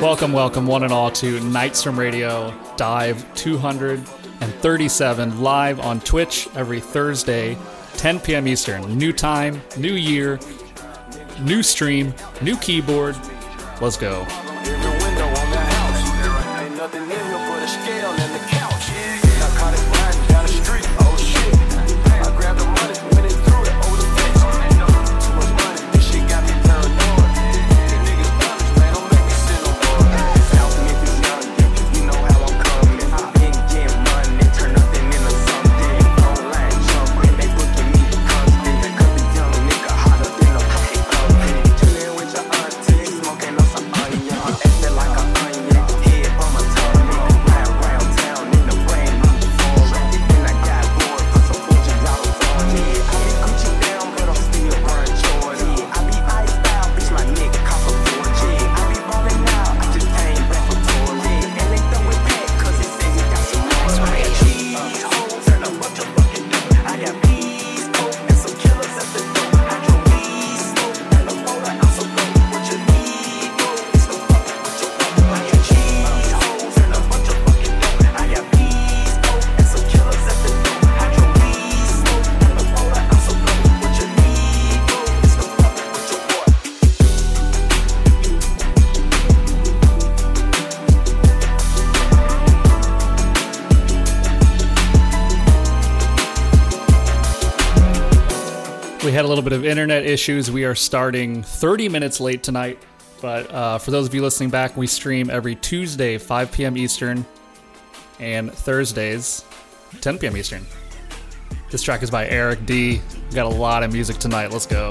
Welcome, welcome, one and all, to Nights from Radio Dive 237 live on Twitch every Thursday, 10 p.m. Eastern. New time, new year, new stream, new keyboard. Let's go. Bit of internet issues. We are starting 30 minutes late tonight. But uh, for those of you listening back, we stream every Tuesday, 5 p.m. Eastern, and Thursdays, 10 p.m. Eastern. This track is by Eric D. We got a lot of music tonight. Let's go.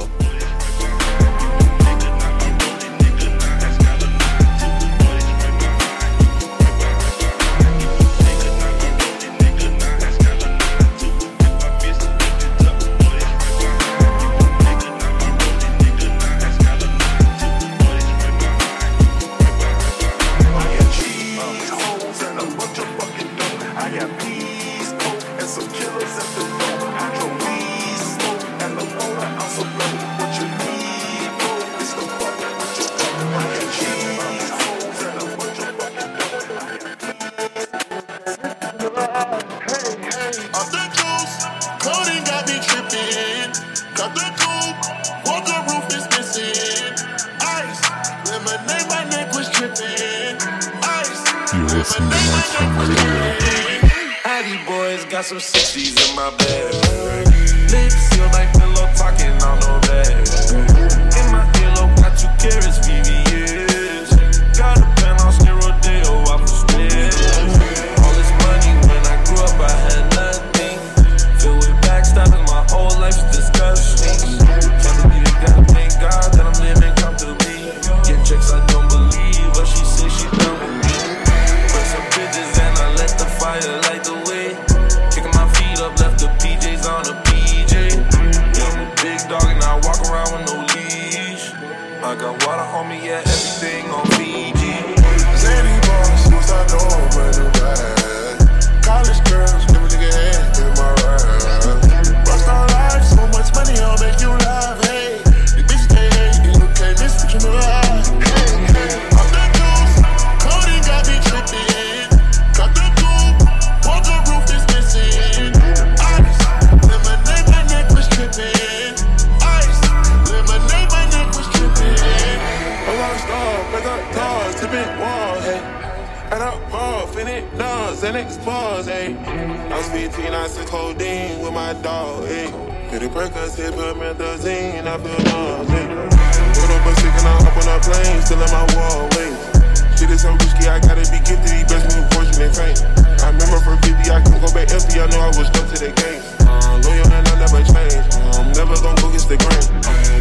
a magazine after Norway. Put up a sick and I hop on a plane, still in my wallways. Shit is so risky, I gotta be gifted, he best me fortunate fame. I remember for 50, I couldn't go back empty, I knew I was stuck to the game. I'm loyal and I never change, I'm never gonna go against the grain.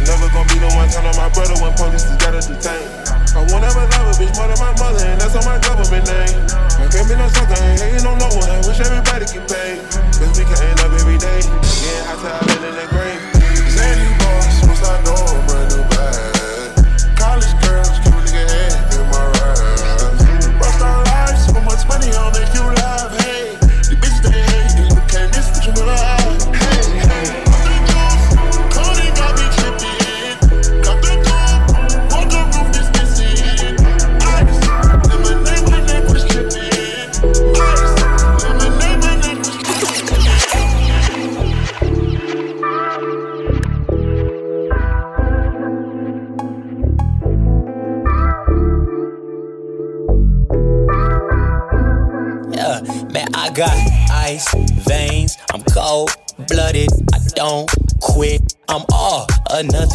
Never gonna be the one turn on my brother when police is gotta detain. I won't ever love a bitch more than my mother, and that's on my government name. I can't be no sucker, hating on no one, wish everybody get paid. We can up every day, getting hot to in the grave.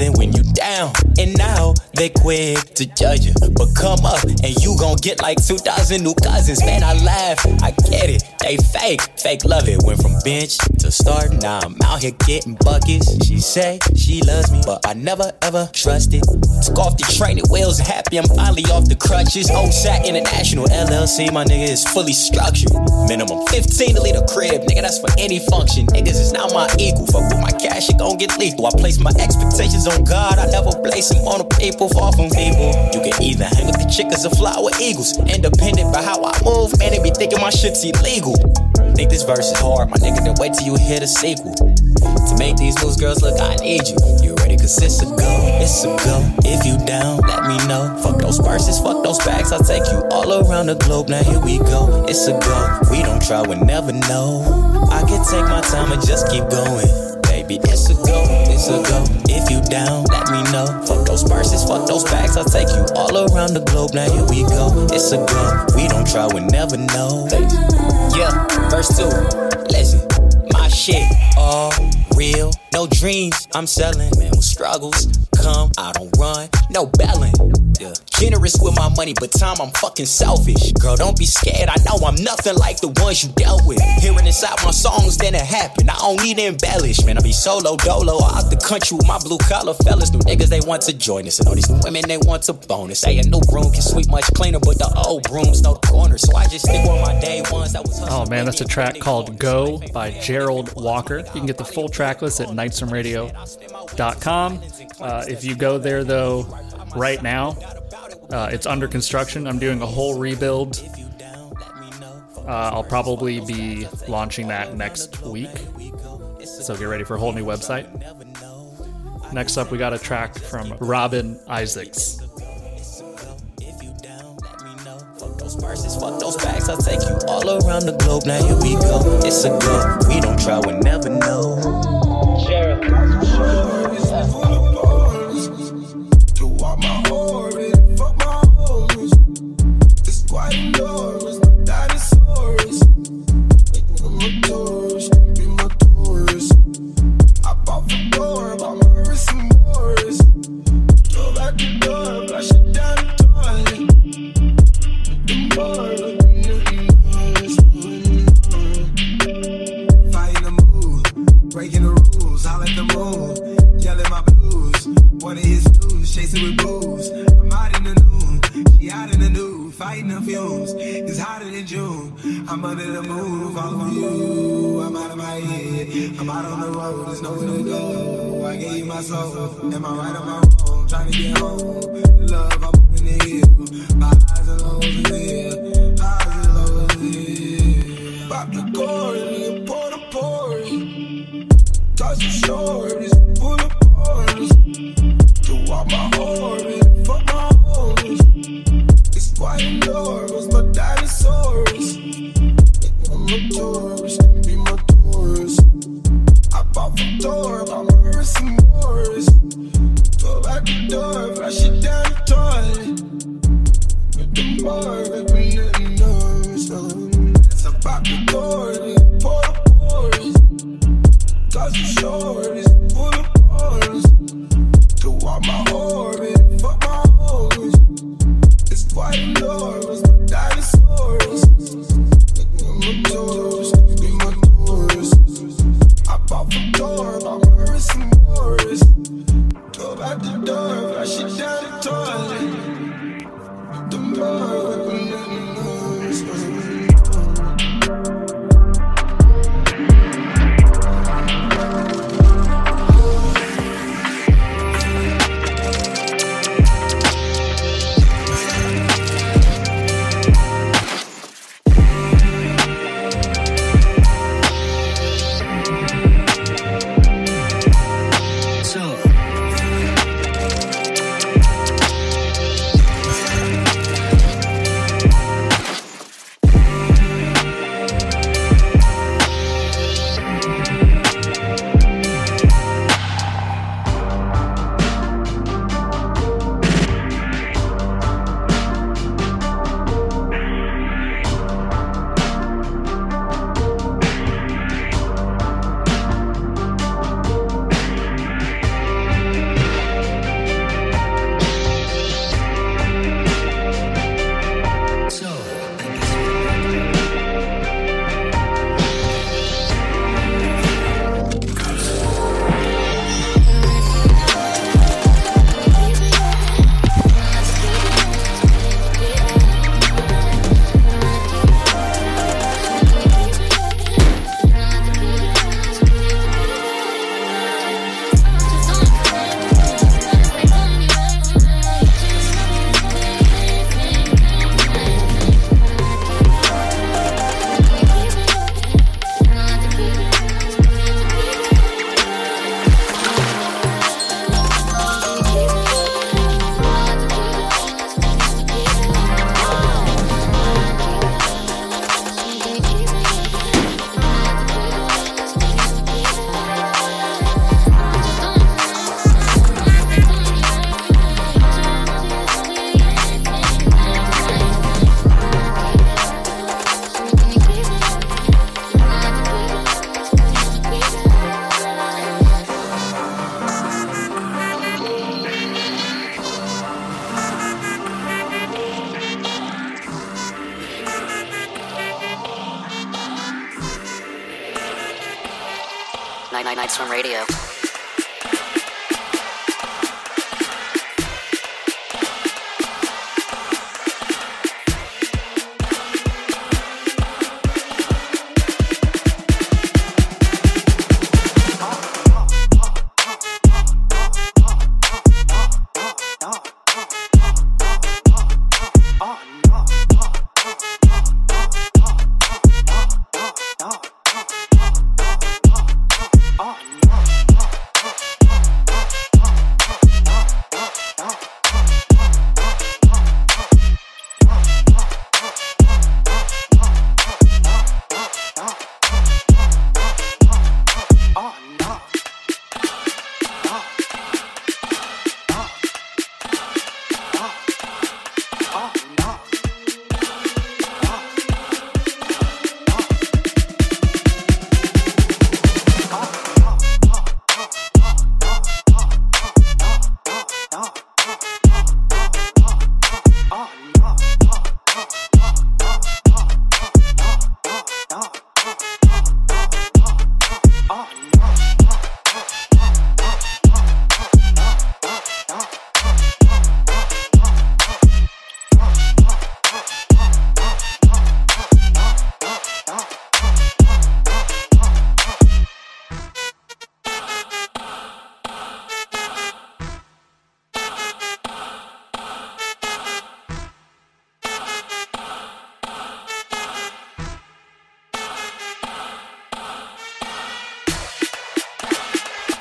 Or nothing when you down. And they quick to judge you. But come up and you gon' get like 2,000 new cousins. Man, I laugh. I get it. They fake. Fake love it. Went from bench to start. Now I'm out here getting buckets. She say she loves me, but I never ever trusted. Took off the training wheels. Happy I'm finally off the crutches. OSAT International LLC. My nigga is fully structured. Minimum 15 to lead a crib. Nigga, that's for any function. Niggas is not my equal. Fuck with my cash, it gon' get lethal. I place my expectations on God. I never place them on the people, far from people. You can either hang with the chickens or fly with eagles. Independent by how I move, man, they be thinking my shit's illegal. Think this verse is hard, my nigga, then wait till you hear the sequel. To make these moves, girls, look, I need you. You ready? Cause it's a go, it's a go. If you down, let me know. Fuck those purses, fuck those bags. I'll take you all around the globe. Now here we go, it's a go. We don't try, we never know. I can take my time and just keep going. Baby, it's a go, it's a go. If you down, let me know. Fuck those purses, fuck those bags. I'll take you all around the globe. Now here we go, it's a go. We don't try, we never know. Yeah, verse two. Listen, my shit all real. No dreams I'm selling, man. With struggles come, I don't run, no belling. Yeah. Generous with my money, but time I'm fucking selfish. Girl, don't be scared. I know I'm nothing like the ones you dealt with. Hearing inside my songs, then it happened. I don't need to embellish, man. I be solo dolo out the country with my blue collar fellas. New niggas they want to join us, and all these new women they want to bonus. Say a new broom can sweep much cleaner, but the old brooms the corner. So I just stick with my day ones. That was oh man, that's a track called "Go" by Gerald Walker. You can get the full track list at nightsomradio.com. Uh, if you go there though, right now, uh, it's under construction. I'm doing a whole rebuild. Uh, I'll probably be launching that next week. So get ready for a whole new website. Next up, we got a track from Robin Isaacs. Fuck those bags, I'll take you all around the globe. Now here we go. It's a go. We don't try, we never know my orbit, fuck my hoes. It's quite enormous, my dinosaurs. Tourist, be my tourist. I bought bought Morris. Back the door, Sheriff. I'm out in the nude, she out in the nude, fighting the fumes. It's hotter than June. I'm under the moon, following you. I'm out of my head. I'm out on the road, there's nowhere to go. I gave you my soul. Am I right or am I wrong? Trying to get home. Love, I'm up in the hill. My eyes are low as hell. Eyes are low as hell. Pop the cord and pour the pour. Touch the shore, My orbit,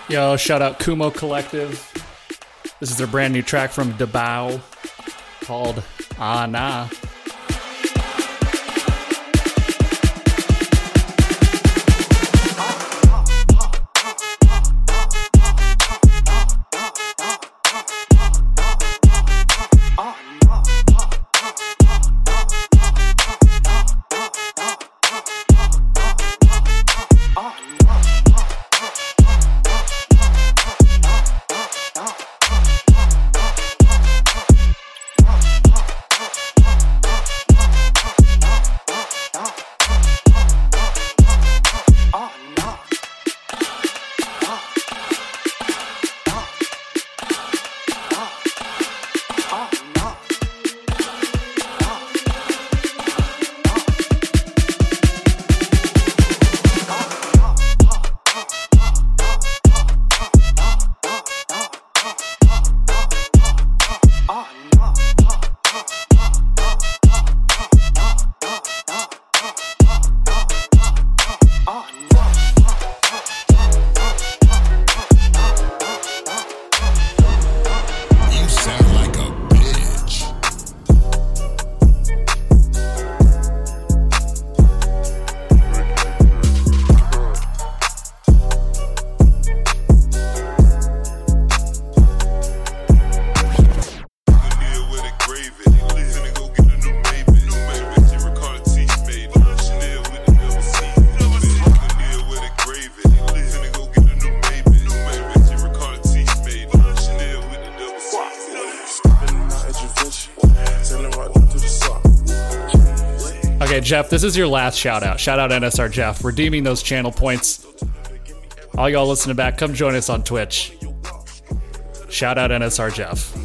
Yo, shout out Kumo Collective. This is their brand new track from Debao called Ah Nah. Jeff, this is your last shout out. Shout out NSR Jeff, redeeming those channel points. All y'all listening back, come join us on Twitch. Shout out NSR Jeff.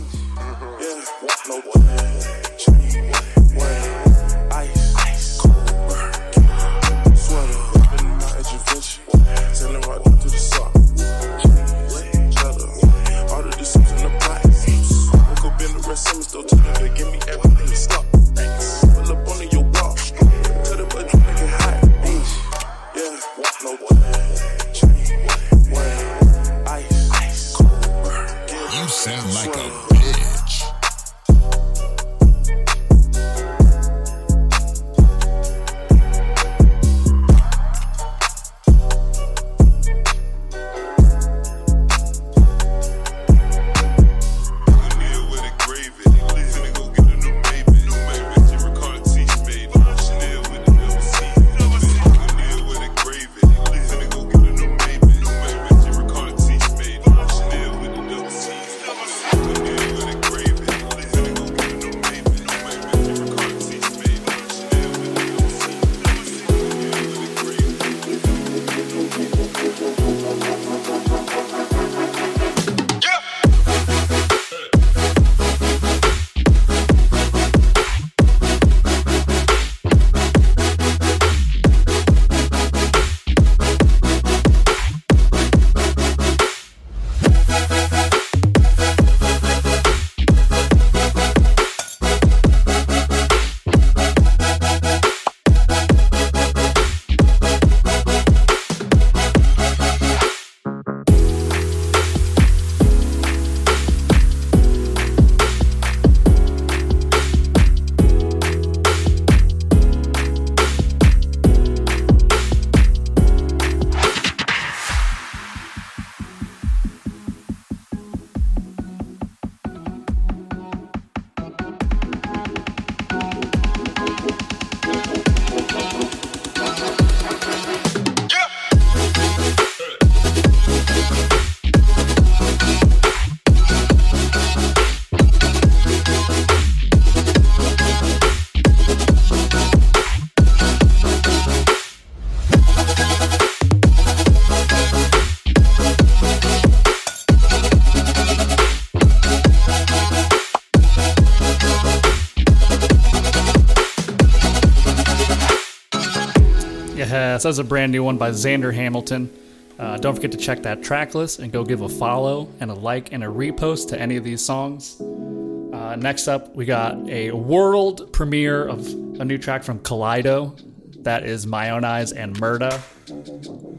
That's a brand new one by Xander Hamilton. Uh, don't forget to check that track list and go give a follow and a like and a repost to any of these songs. Uh, next up, we got a world premiere of a new track from Kaleido. That is My Own Eyes and Murda.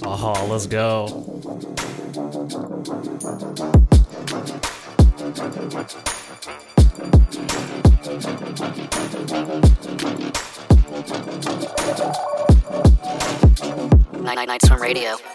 Oh, let's go. Radio.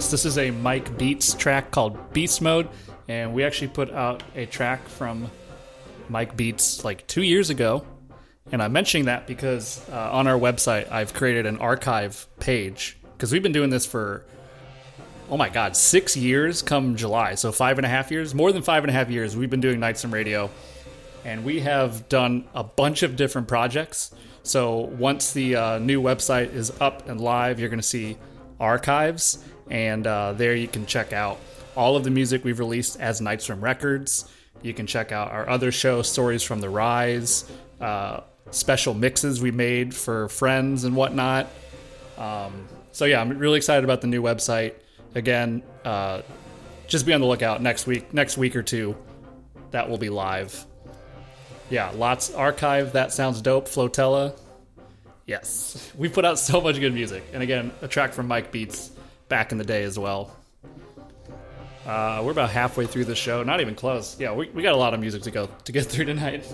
Yes. This is a Mike Beats track called Beast Mode. And we actually put out a track from Mike Beats like two years ago. And I'm mentioning that because uh, on our website, I've created an archive page because we've been doing this for, oh my God, six years come July. So five and a half years, more than five and a half years, we've been doing Nights in Radio. And we have done a bunch of different projects. So once the uh, new website is up and live, you're going to see archives. And uh, there you can check out all of the music we've released as Nights from Records. You can check out our other show, Stories from the Rise, uh, special mixes we made for friends and whatnot. Um, so yeah, I'm really excited about the new website. Again, uh, just be on the lookout next week, next week or two. That will be live. Yeah, lots archive. That sounds dope. Flotella. Yes, we put out so much good music, and again, a track from Mike Beats back in the day as well. Uh, we're about halfway through the show, not even close. Yeah, we, we got a lot of music to go to get through tonight.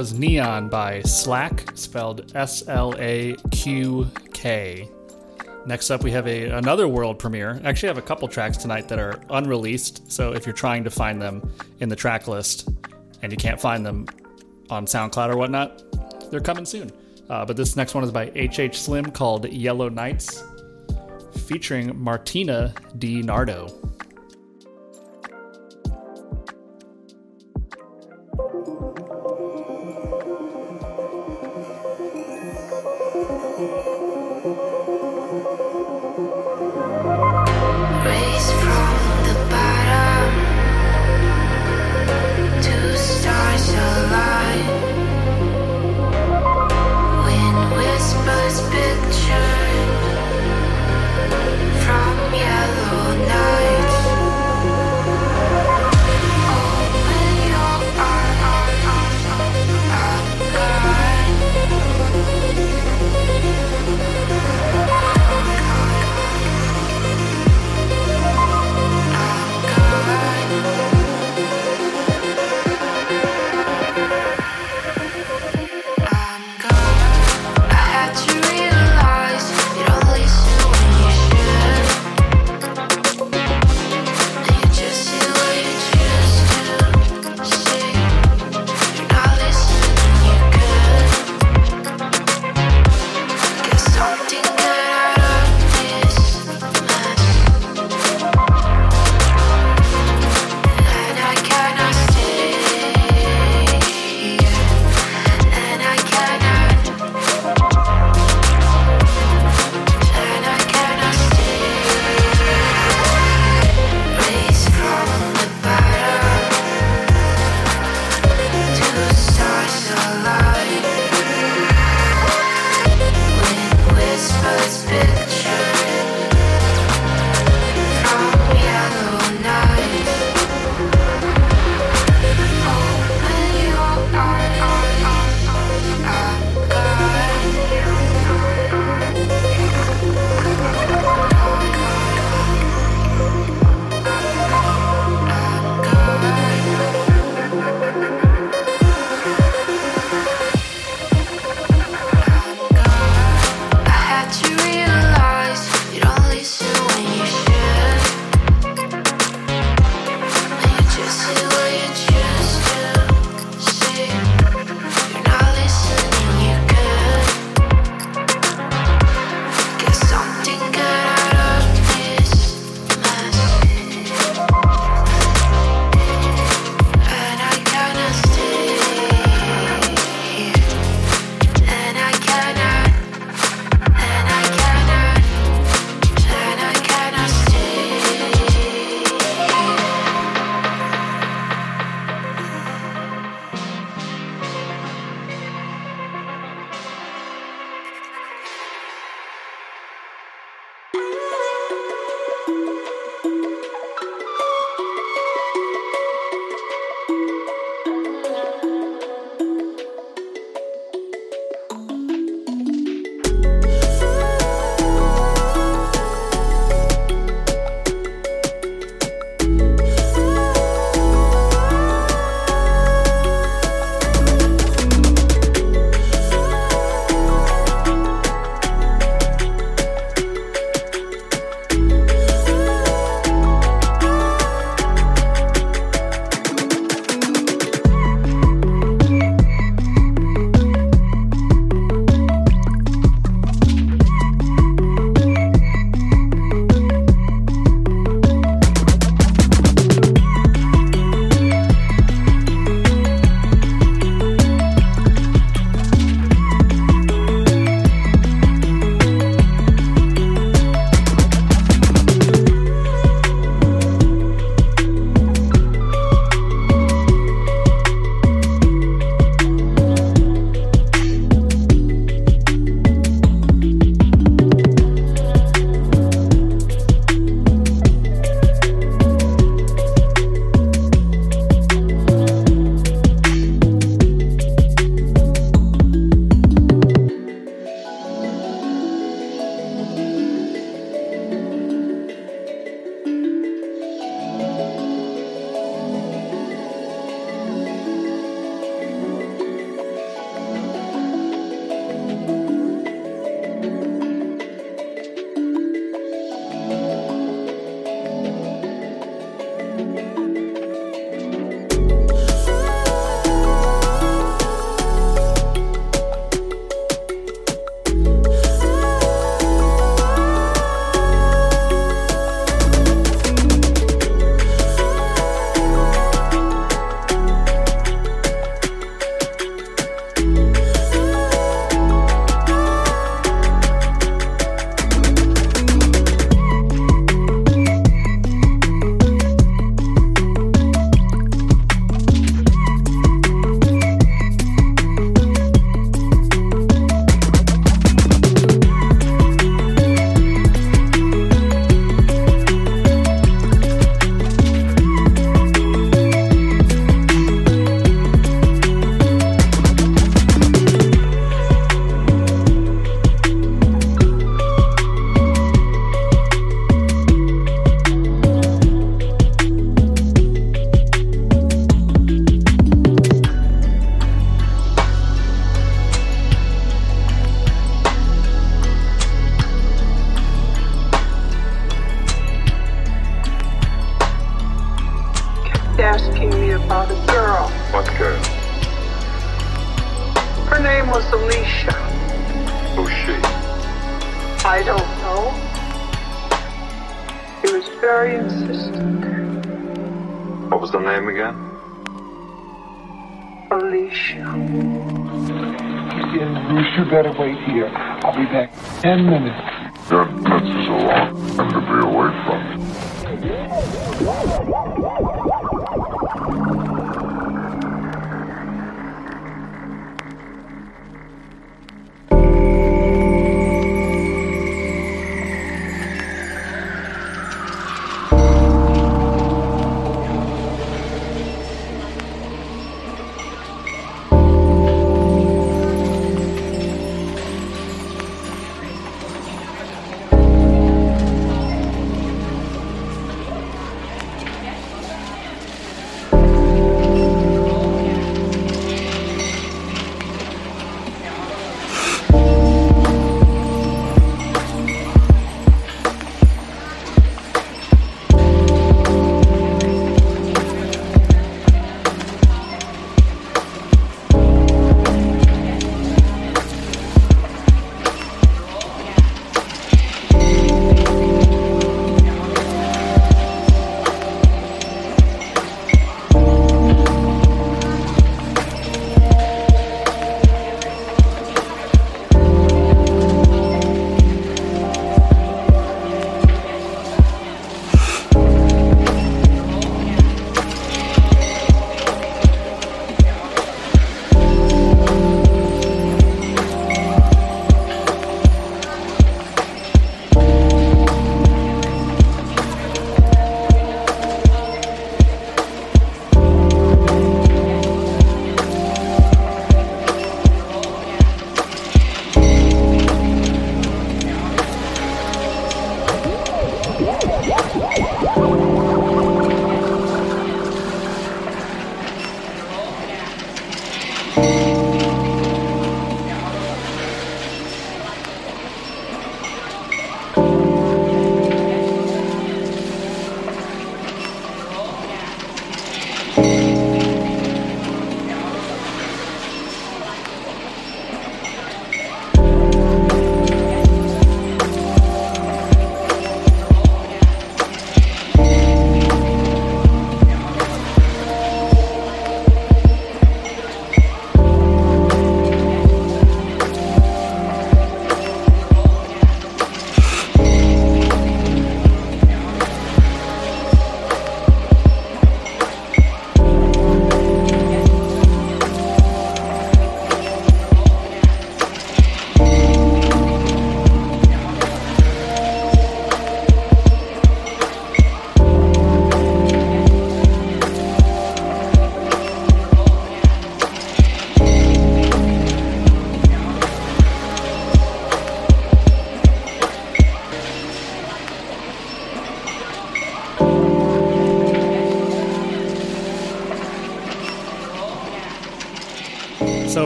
Was Neon by Slaqk, spelled S L A Q K. Next up, we have a another world premiere. Actually, I have a couple tracks tonight that are unreleased. So if you're trying to find them in the track list and you can't find them on SoundCloud or whatnot, they're coming soon. Uh, but this next one is by HH Slim called Yellow Nights, featuring Martina Di Nardo.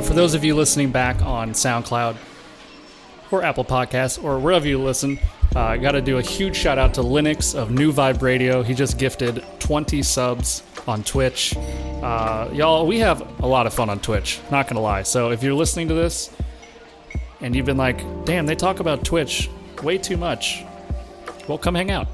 For those of you listening back on SoundCloud or Apple Podcasts or wherever you listen, uh, I got to do a huge shout out to Linux of New Vibe Radio. He just gifted 20 subs on Twitch. Uh, y'all, we have a lot of fun on Twitch, not gonna lie. So, if you're listening to this and you've been like, damn, they talk about Twitch way too much, well, come hang out.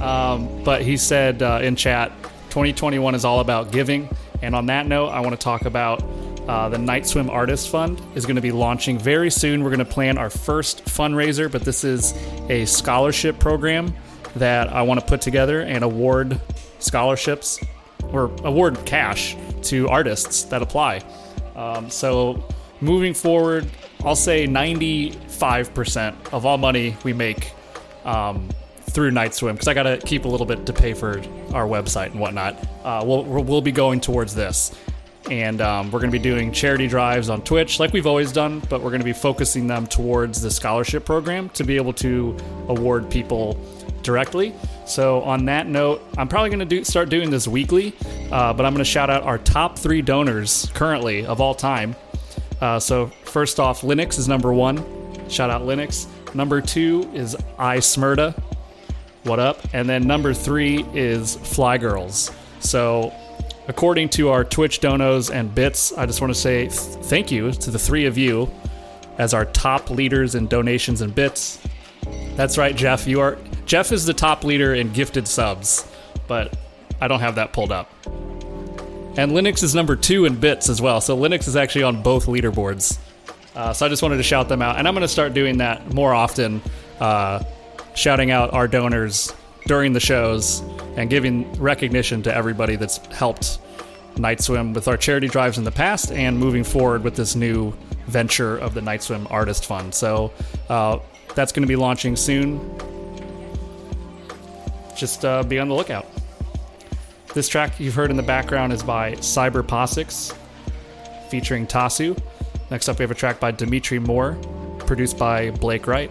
Um, but he said uh, in chat, 2021 is all about giving. And on that note, I want to talk about uh, the Night Swim Artist Fund is going to be launching very soon. We're going to plan our first fundraiser, but this is a scholarship program that I want to put together and award scholarships or award cash to artists that apply. Um, so moving forward, I'll say 95% of all money we make um, through Night Swim because I got to keep a little bit to pay for our website and whatnot. Uh, we'll, we'll be going towards this. And um, we're going to be doing charity drives on Twitch like we've always done, but we're going to be focusing them towards the scholarship program to be able to award people directly. So, on that note, I'm probably going to do, start doing this weekly, uh, but I'm going to shout out our top three donors currently of all time. Uh, so, first off, Linux is number one. Shout out Linux. Number two is I Smyrda. What up? And then number three is Fly Girls. So according to our Twitch donos and bits, I just want to say th- thank you to the three of you as our top leaders in donations and bits. That's right, Jeff. You are Jeff is the top leader in gifted subs, but I don't have that pulled up. And Linux is number two in bits as well. So Linux is actually on both leaderboards. Uh, so I just wanted to shout them out, and I'm going to start doing that more often, uh, shouting out our donors during the shows and giving recognition to everybody that's helped Night Swim with our charity drives in the past and moving forward with this new venture of the Night Swim Artist Fund. So uh, that's going to be launching soon. Just uh, be on the lookout. This track you've heard in the background is by Cyber Posix, featuring Tasu. Next up, we have a track by Dimitri Moore, produced by Blake Wright.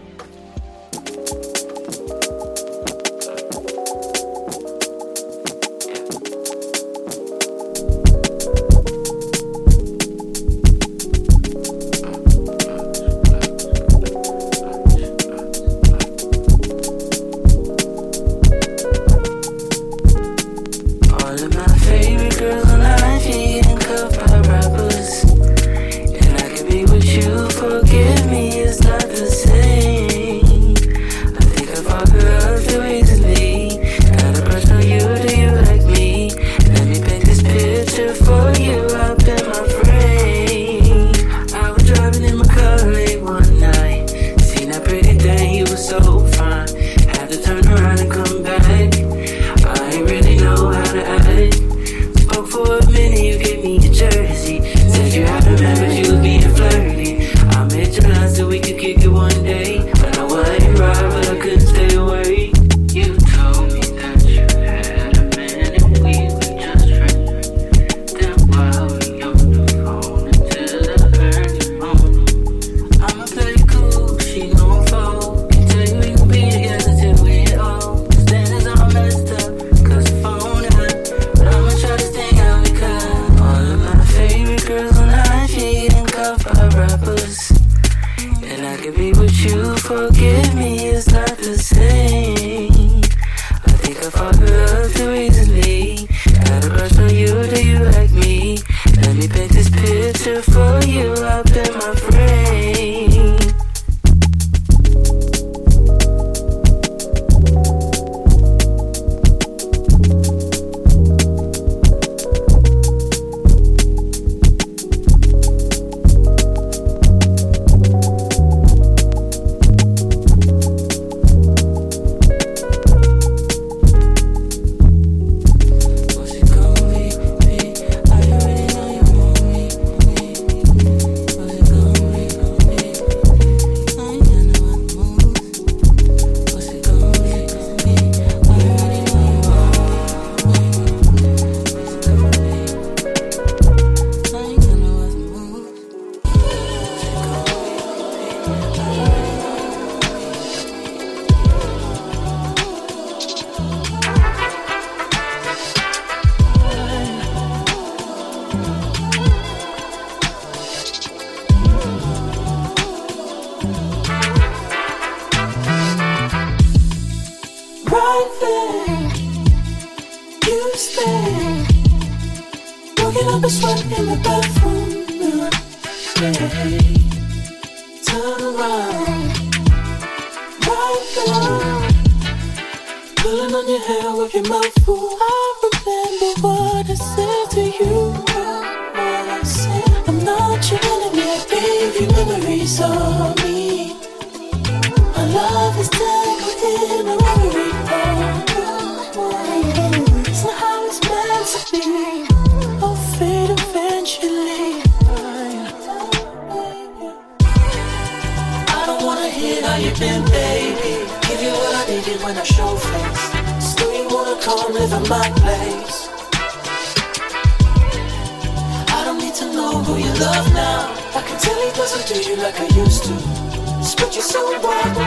Tell he doesn't do you like I used to. But you're so wild.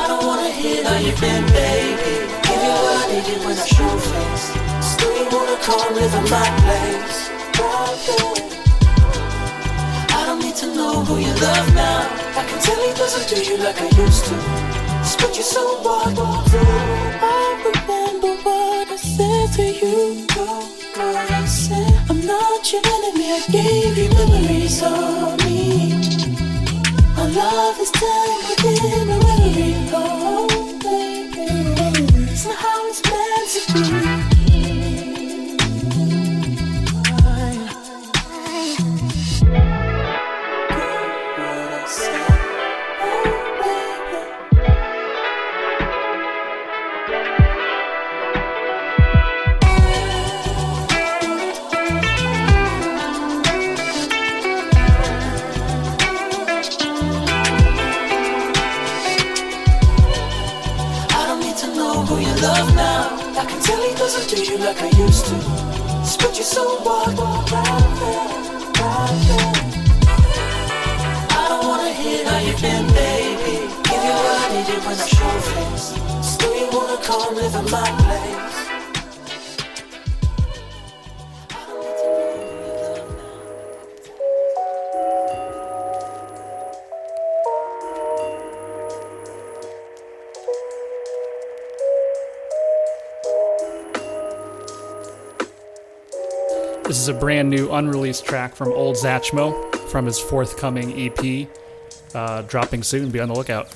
I don't wanna hear how you've been, baby. Give you what I needed when I show face. Still you wanna come live in my place. I don't need to know who you love now. I can tell he doesn't do you like I used to. But you're so wild. I remember what I said to you, said. I'm not your enemy. I gave you memories of me. Our love is tangled in a it's meant to be. Tell doesn't do you like I used to. Spread your soul wide, right there, right there. I don't wanna hear how you've been, baby. Give you what I needed when I show face. Still you wanna come live in my place. Is a brand new unreleased track from Old Zachmo from his forthcoming EP, uh, dropping soon. Be on the lookout.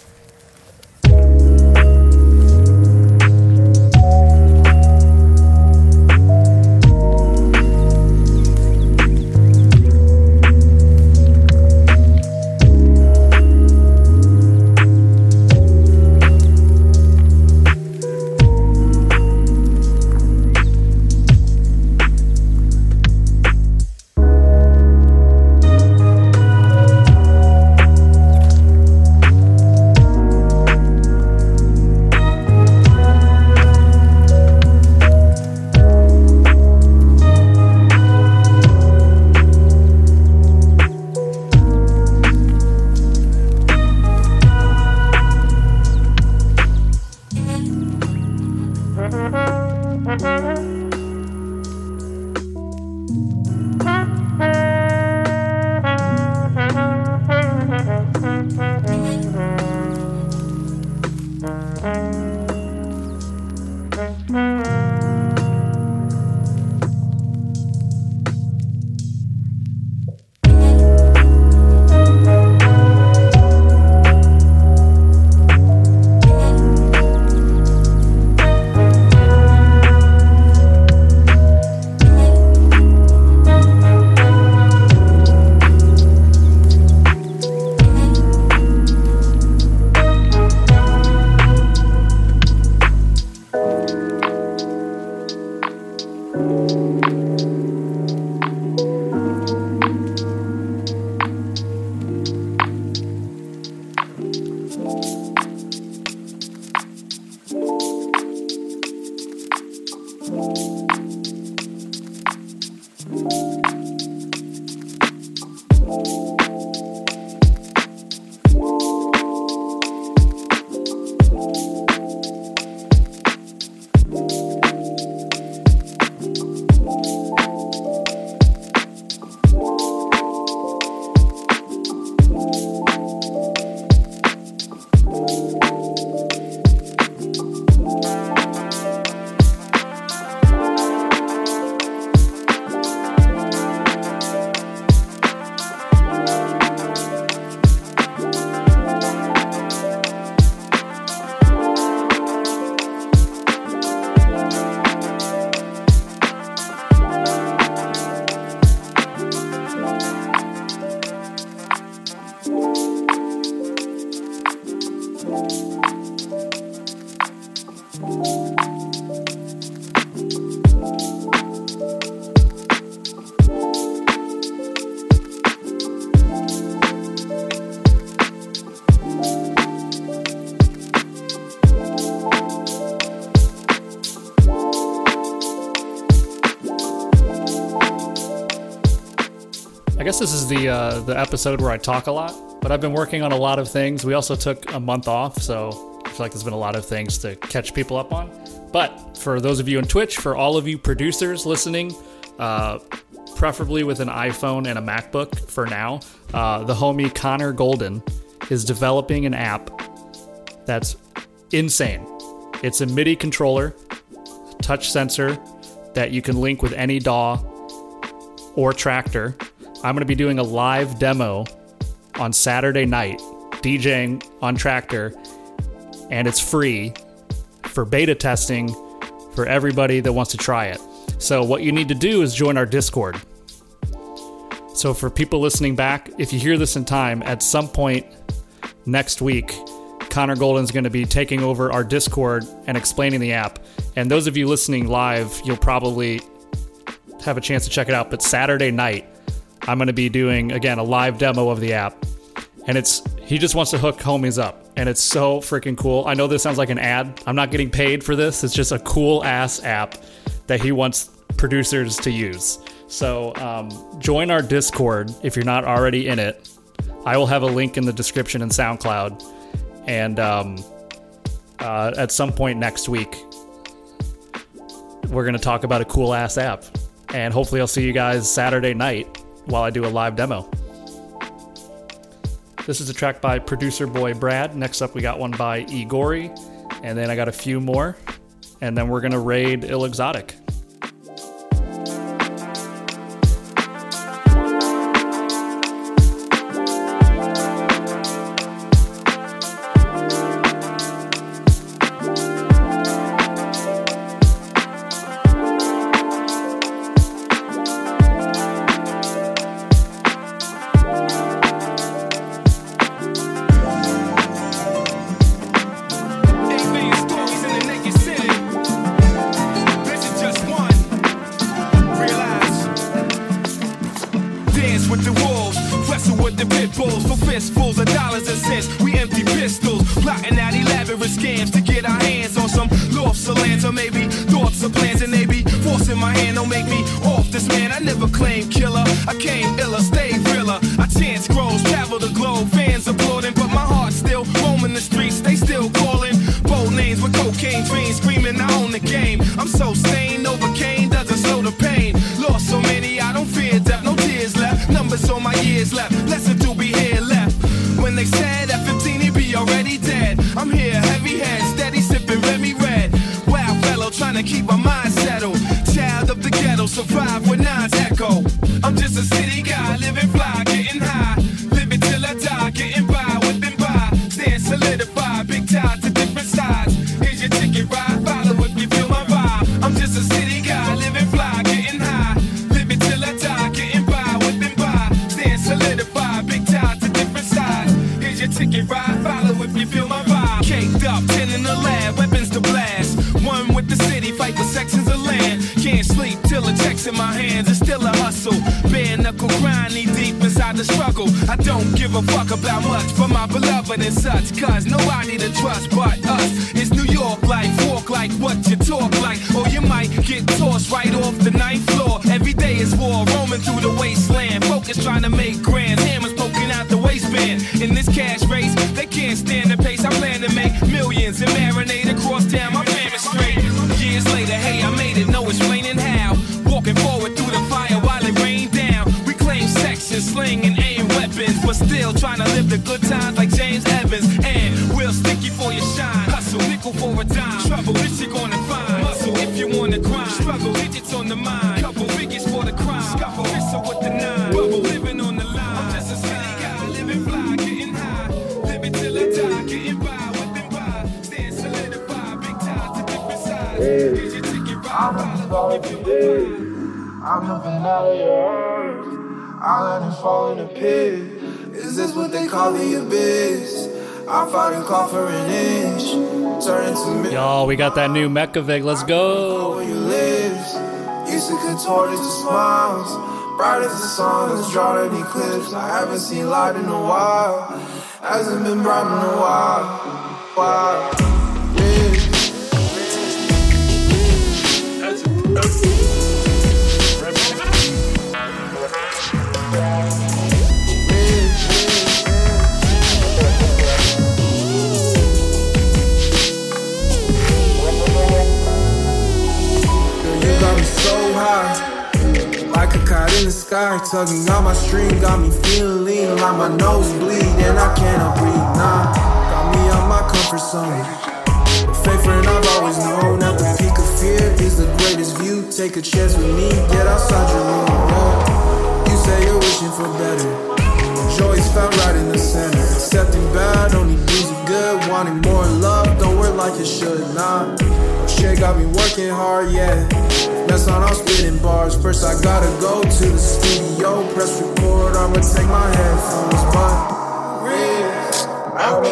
The uh, the episode where I talk a lot, but I've been working on a lot of things. We also took a month off, so I feel like there's been a lot of things to catch people up on. But for those of you on Twitch, for all of you producers listening, uh, preferably with an iPhone and a MacBook for now, uh, the homie Connor Golden is developing an app that's insane. It's a MIDI controller touch sensor that you can link with any DAW or Traktor. I'm going to be doing a live demo on Saturday night, DJing on Traktor, and it's free for beta testing for everybody that wants to try it. So, what you need to do is join our Discord. So, for people listening back, if you hear this in time, at some point next week, Connor Golden's going to be taking over our Discord and explaining the app. And those of you listening live, you'll probably have a chance to check it out. But Saturday night, I'm going to be doing, again, a live demo of the app. And it's, he just wants to hook homies up. And it's so freaking cool. I know this sounds like an ad. I'm not getting paid for this. It's just a cool ass app that he wants producers to use. So um, join our Discord if you're not already in it. I will have a link in the description in SoundCloud. And um, uh, at some point next week, we're going to talk about a cool ass app. And hopefully, I'll see you guys Saturday night while I do a live demo. This is a track by producer boy Brad. Next up, we got one by Igori. And then I got a few more. And then we're to raid Ill Exotic. Get tossed right off the ninth floor. Every day is war, roaming through the wasteland. Focus trying to make grand, hammers poking out the waistband. In this cash race, they can't stand the pace. I plan to make millions and marinate across town. My fam is straight. Years later, hey, I made it. No explaining how. Walking forward through the fire while it rained down. We claim section, sling, and aim weapons, but still trying to live the good times like James Evans. Follow if you. I'm moving out of your earth. I let it fall in the pit. Is this what they call the abyss? I fought and call for an inch. Turn into me. Y'all, we got that new Mechavig. Let's go. where you live. Used to contort into smiles. Bright as the sun that's drawn in eclipse. I haven't seen light in a while. Hasn't been bright in a while. While. Like a kite in the sky, tugging on my string, got me feeling lean, like my nose bleed, and I cannot breathe. Nah, got me out my comfort zone. Faith friend I've always known at the peak of fear. is the greatest view. Take a chance with me, get outside your room. You say you're wishing for better. Joy's found right in the center. Accepting bad only brings you good. Wanting more love, don't work like it should. Nah, shit got me working hard, yeah. That's on I'm spitting bars. First, I gotta go to the studio, press record. I'ma take my headphones, but. Out.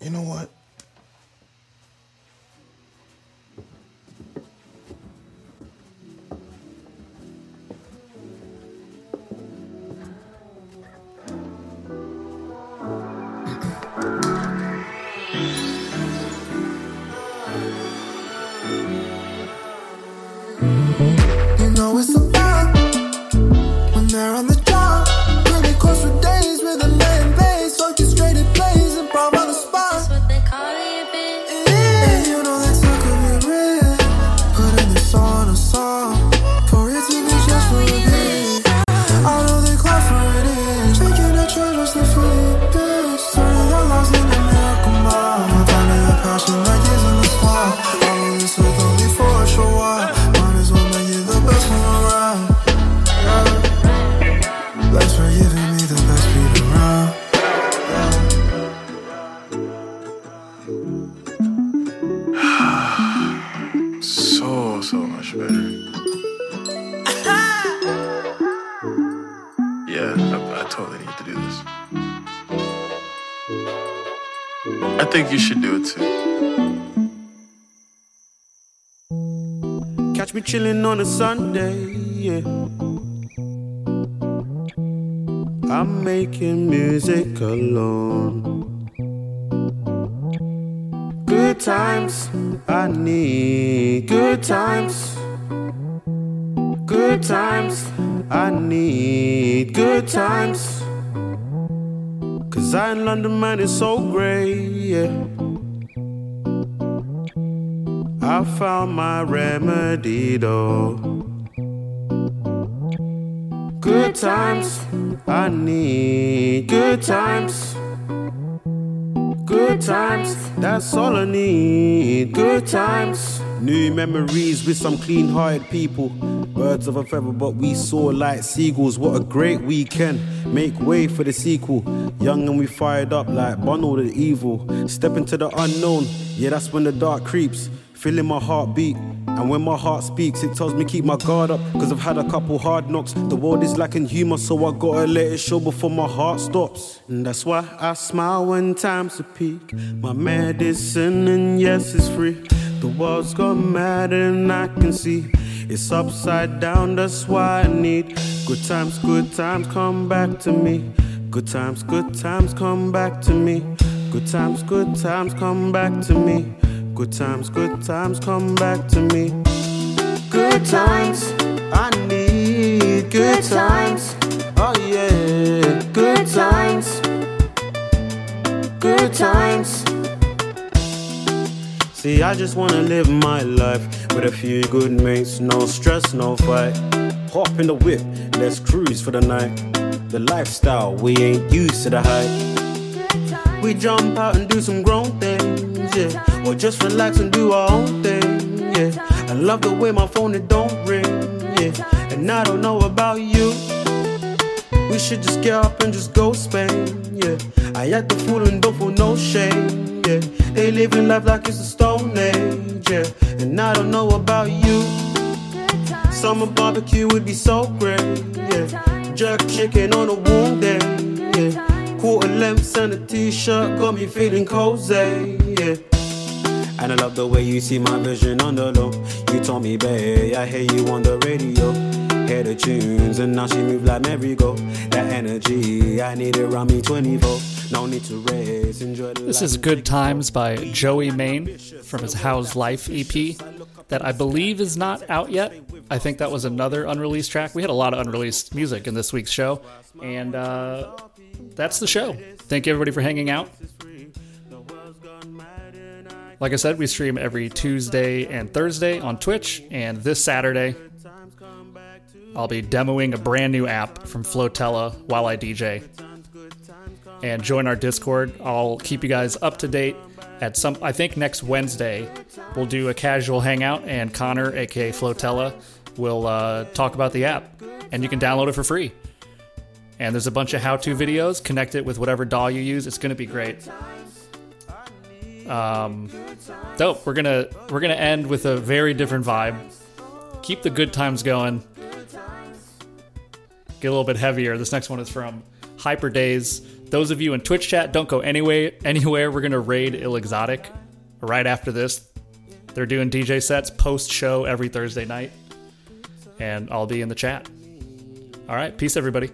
You know what? Cause I man, it's so great, yeah. I found my remedy though. Good times, I need good times. Good times, that's all I need. Good times. New memories with some clean hearted people. Birds of a feather, but we soar like seagulls. What a great weekend. Make way for the sequel. Young and we fired up like Bono the Evil. Step into the unknown, yeah, that's when the dark creeps. Feeling my heartbeat. And when my heart speaks, it tells me keep my guard up. Cause I've had a couple hard knocks. The world is lacking humor, so I gotta let it show before my heart stops. And that's why I smile when times are peak. My medicine, and yes, it's free. The world's gone mad, and I can see it's upside down. That's why I need good times, good times come back to me. Good times, good times come back to me. Good times, good times come back to me. Good times, good times come back to me. Good times, I need good times. Oh yeah, good times. Good times. See, I just wanna live my life with a few good mates, no stress, no fight. Hop in the whip, let's cruise for the night. The lifestyle, we ain't used to the hype. We jump out and do some grown things, yeah. Or just relax and do our own thing, yeah. I love the way my phone it don't ring, yeah. And I don't know about you. We should just get up and just go Spain, yeah. I act the fool and don't feel no shame, yeah. They living life like it's a stone yeah. And I don't know about you. Summer barbecue would be so great, yeah. Jerk chicken on a warm day, yeah. Quarter lengths and a t-shirt got me feeling cozy, yeah. And I love the way you see my vision on the low. You told me, babe, I hear you on the radio. Hear the tunes and now she move like merry-go. That energy, I need it around me 24. No need to race, enjoy the This is Good Times by Joey Main from his How's Life EP that I believe is not out yet. I think that was another unreleased track. We had a lot of unreleased music in this week's show, and uh, that's the show. Thank you everybody for hanging out. Like I said, we stream every Tuesday and Thursday on Twitch, and this Saturday, I'll be demoing a brand new app from Flotella while I DJ. And join our Discord. I'll keep you guys up to date at some, I think next Wednesday, we'll do a casual hangout, and Connor, aka Flotella, will uh, talk about the app, and you can download it for free. And there's a bunch of how-to videos. Connect it with whatever DAW you use. It's going to be great. Um, dope. We're gonna we're gonna end with a very different vibe. Keep the good times going. Get a little bit heavier. This next one is from Hyper Days. Those of you in Twitch chat, don't go anyway anywhere. We're gonna raid Ill Exotic right after this. They're doing DJ sets post show every Thursday night, and I'll be in the chat. All right, peace, everybody.